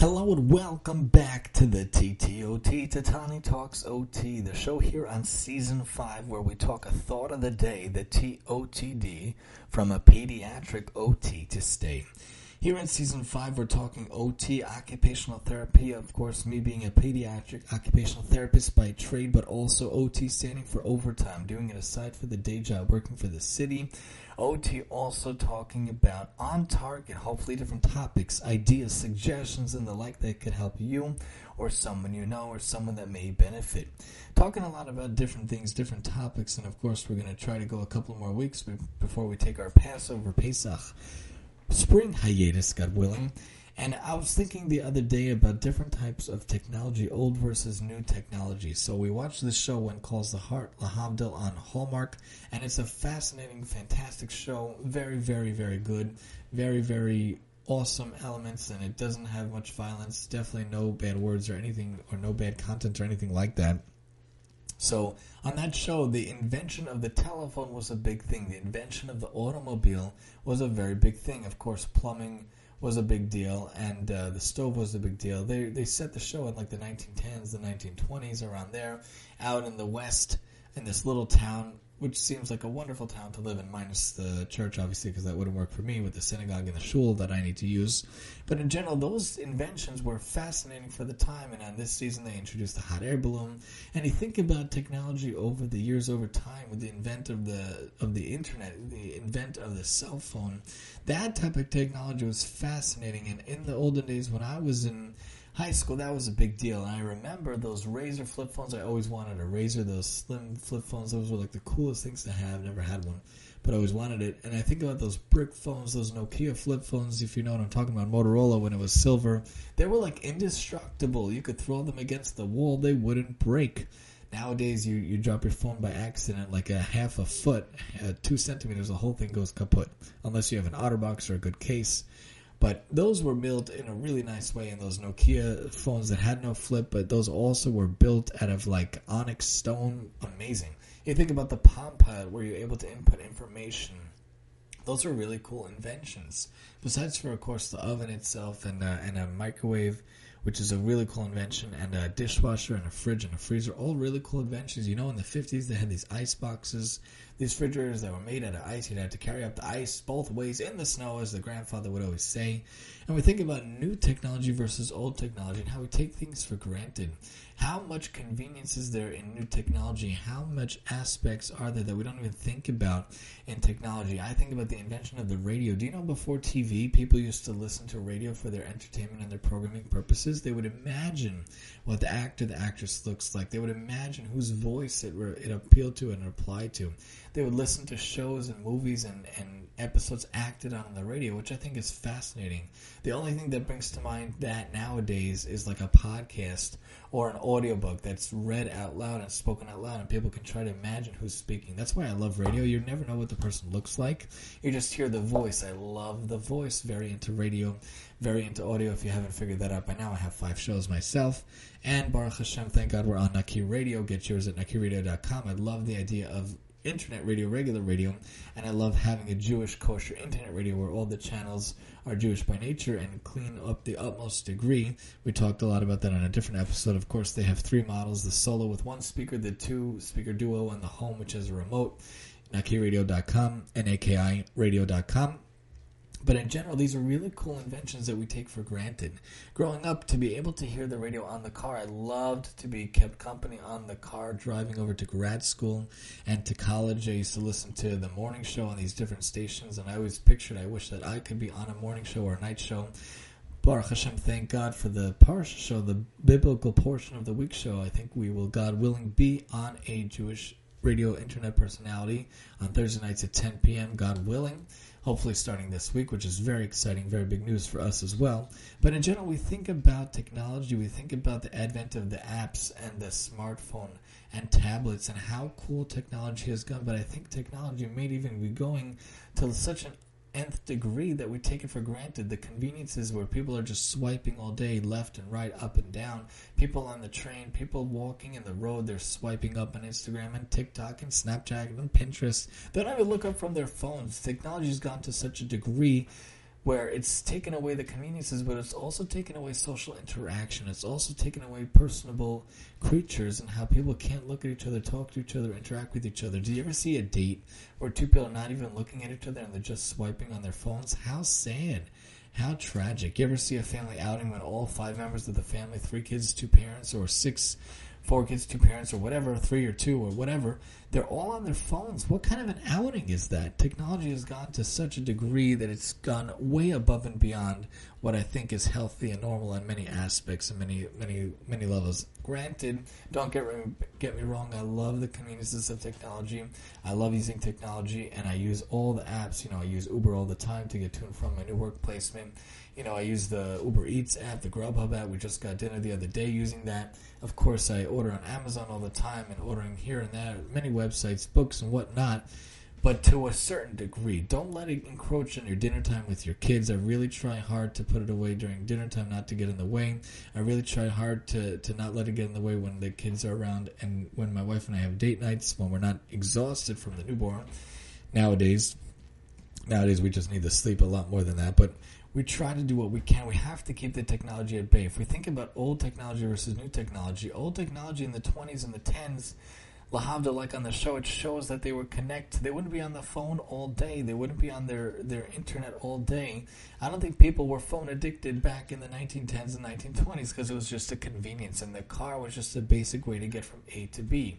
Hello and welcome back to the TTOT, Tatani Talks OT, the show here on season 5 where we talk a thought of the day, the TOTD, from a pediatric OT to stay. Here in season 5, we're talking OT, occupational therapy. Of course, me being a pediatric occupational therapist by trade, but also OT standing for overtime, doing it aside for the day job, working for the city. OT also talking about on target, hopefully different topics, ideas, suggestions, and the like that could help you or someone you know or someone that may benefit. Talking a lot about different things, different topics, and of course, we're going to try to go a couple more weeks before we take our Passover Pesach spring hiatus, God willing. And I was thinking the other day about different types of technology, old versus new technology. So we watched this show When Calls The Heart Lahavdil on Hallmark, and it's a fascinating, fantastic show. Very, very, very good. Very, very awesome elements, and it doesn't have much violence. Definitely no bad words or anything, or no bad content or anything like that. So on that show, the invention of the telephone was a big thing. The invention of the automobile was a very big thing. Of course, plumbing was a big deal, and uh, the stove was a big deal. They they set the show in like the 1910s, the 1920s, around there, out in the west, in this little town which seems like a wonderful town to live in, minus the church, obviously, because that wouldn't work for me with the synagogue and the shul that I need to use. But in general, those inventions were fascinating for the time, and on this season they introduced the hot air balloon. And you think about technology over the years, over time, with the invent of the of the internet, the invent of the cell phone, that type of technology was fascinating. And in the olden days, when I was in high school, that was a big deal. And I remember those Razr flip phones. I always wanted a Razr, those slim flip phones. Those were like the coolest things to have. Never had one, but I always wanted it. And I think about those brick phones, those Nokia flip phones, if you know what I'm talking about, Motorola when it was silver. They were like indestructible. You could throw them against the wall, they wouldn't break. Nowadays, you, you drop your phone by accident like a half a foot, uh, two centimeters, the whole thing goes kaput. Unless you have an OtterBox or a good case. But those were built in a really nice way in those Nokia phones that had no flip, but those also were built out of like onyx stone. Amazing. You think about the Palm Pilot where you're able to input information. Those are really cool inventions. Besides for, of course, the oven itself and, uh, and a microwave, which is a really cool invention, and a dishwasher and a fridge and a freezer, all really cool inventions. You know, in the 50s, they had these ice boxes these refrigerators that were made out of ice, you'd have to carry up the ice both ways in the snow, as the grandfather would always say. And we think about new technology versus old technology and how we take things for granted. How much convenience is there in new technology? How much aspects are there that we don't even think about in technology? I think about the invention of the radio. Do you know before TV, people used to listen to radio for their entertainment and their programming purposes? They would imagine what the actor, the actress looks like. They would imagine whose voice it, it appealed to and applied to they would listen to shows and movies and, and episodes acted on the radio, which I think is fascinating. The only thing that brings to mind that nowadays is like a podcast or an audiobook that's read out loud and spoken out loud, and people can try to imagine who's speaking. That's why I love radio. You never know what the person looks like. You just hear the voice. I love the voice. Very into radio, very into audio. If you haven't figured that out by now, I have five shows myself. And Baruch Hashem, thank God we're on Naki Radio. Get yours at nakiradio.com. I love the idea of internet radio, regular radio, and I love having a Jewish kosher internet radio where all the channels are Jewish by nature and clean up the utmost degree. We talked a lot about that on a different episode. Of course, they have three models the solo with one speaker, the two speaker duo, and the home, which has a remote. NakiRadio.com, N-A-K-I radio.com. But in general, these are really cool inventions that we take for granted. Growing up, to be able to hear the radio on the car, I loved to be kept company on the car driving over to grad school and to college. I used to listen to the morning show on these different stations, and I always pictured, I wish that I could be on a morning show or a night show. Baruch Hashem, thank God for the Parsha show, the biblical portion of the week show. I think we will, God willing, be on a Jewish radio internet personality on Thursday nights at 10 p.m., God willing hopefully starting this week, which is very exciting, very big news for us as well. But in general, we think about technology, we think about the advent of the apps and the smartphone and tablets and how cool technology has gone. But I think technology may even be going to such an nth degree that we take it for granted. The conveniences where people are just swiping all day, left and right, up and down. People on the train, people walking in the road, they're swiping up on Instagram and TikTok and Snapchat and Pinterest. They don't even look up from their phones. Technology's gone to such a degree where it's taken away the conveniences, but it's also taken away social interaction. It's also taken away personable creatures and how people can't look at each other, talk to each other, interact with each other. Do you ever see a date where two people are not even looking at each other and they're just swiping on their phones? How sad. How tragic. You ever see a family outing when all five members of the family, three kids, two parents, or six four kids, two parents, or whatever, three or two, or whatever, they're all on their phones. What kind of an outing is that? Technology has gone to such a degree that it's gone way above and beyond what I think is healthy and normal in many aspects and many, many, many levels. Granted, don't get get me wrong. I love the conveniences of technology. I love using technology, and I use all the apps. You know, I use Uber all the time to get to and from my new work placement. You know, I use the Uber Eats app, the Grubhub app. We just got dinner the other day using that. Of course, I order on Amazon all the time and ordering here and there, many websites, books, and whatnot. But to a certain degree, don't let it encroach on your dinner time with your kids. I really try hard to put it away during dinner time, not to get in the way. I really try hard to, to not let it get in the way when the kids are around and when my wife and I have date nights, when we're not exhausted from the newborn. Nowadays, nowadays we just need to sleep a lot more than that. But we try to do what we can. We have to keep the technology at bay. If we think about old technology versus new technology, old technology in the 20s and the 10s, Lahavda, like on the show, it shows that they would connect. They wouldn't be on the phone all day. They wouldn't be on their, their internet all day. I don't think people were phone addicted back in the 1910s and 1920s because it was just a convenience, and the car was just a basic way to get from A to B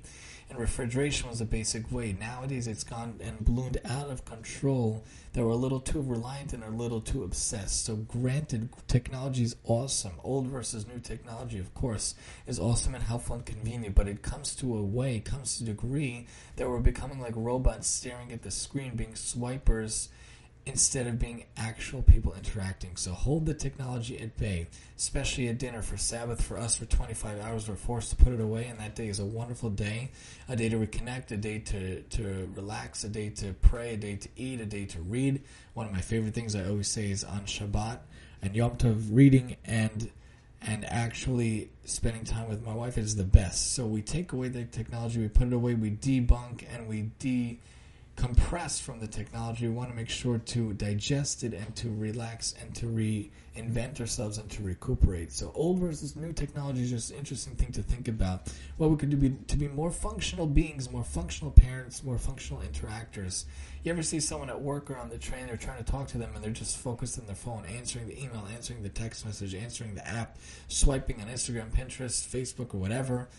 and refrigeration was a basic way. Nowadays, it's gone and ballooned out of control. That we're a little too reliant and a little too obsessed. So, granted, technology is awesome. Old versus new technology, of course, is awesome and helpful and convenient. But it comes to a way, comes to a degree that we're becoming like robots staring at the screen, being swipers instead of being actual people interacting. So hold the technology at bay, especially at dinner for Sabbath. For us, for 25 hours, we're forced to put it away, and that day is a wonderful day a day to reconnect, a day to, to relax, a day to pray, a day to eat, a day to read. One of my favorite things I always say is on Shabbat and Yom Tov, reading and and actually spending time with my wife is the best. So we take away the technology, we put it away, we debunk, and we de compress from the technology. We want to make sure to digest it and to relax and to reinvent ourselves and to recuperate. So old versus new technology is just an interesting thing to think about. What we could do be, to be more functional beings, more functional parents, more functional interactors. You ever see someone at work or on the train, they're trying to talk to them and they're just focused on their phone, answering the email, answering the text message, answering the app, swiping on Instagram, Pinterest, Facebook, or whatever.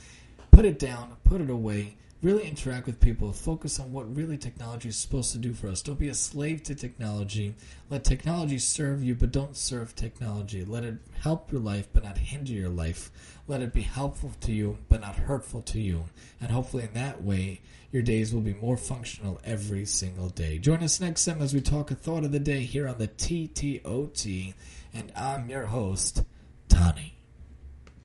Put it down, put it away really interact with people, focus on what really technology is supposed to do for us. Don't be a slave to technology. Let technology serve you, but don't serve technology. Let it help your life, but not hinder your life. Let it be helpful to you, but not hurtful to you. And hopefully, in that way, your days will be more functional every single day. Join us next time as we talk a thought of the day here on the TTOT. And I'm your host, Tani.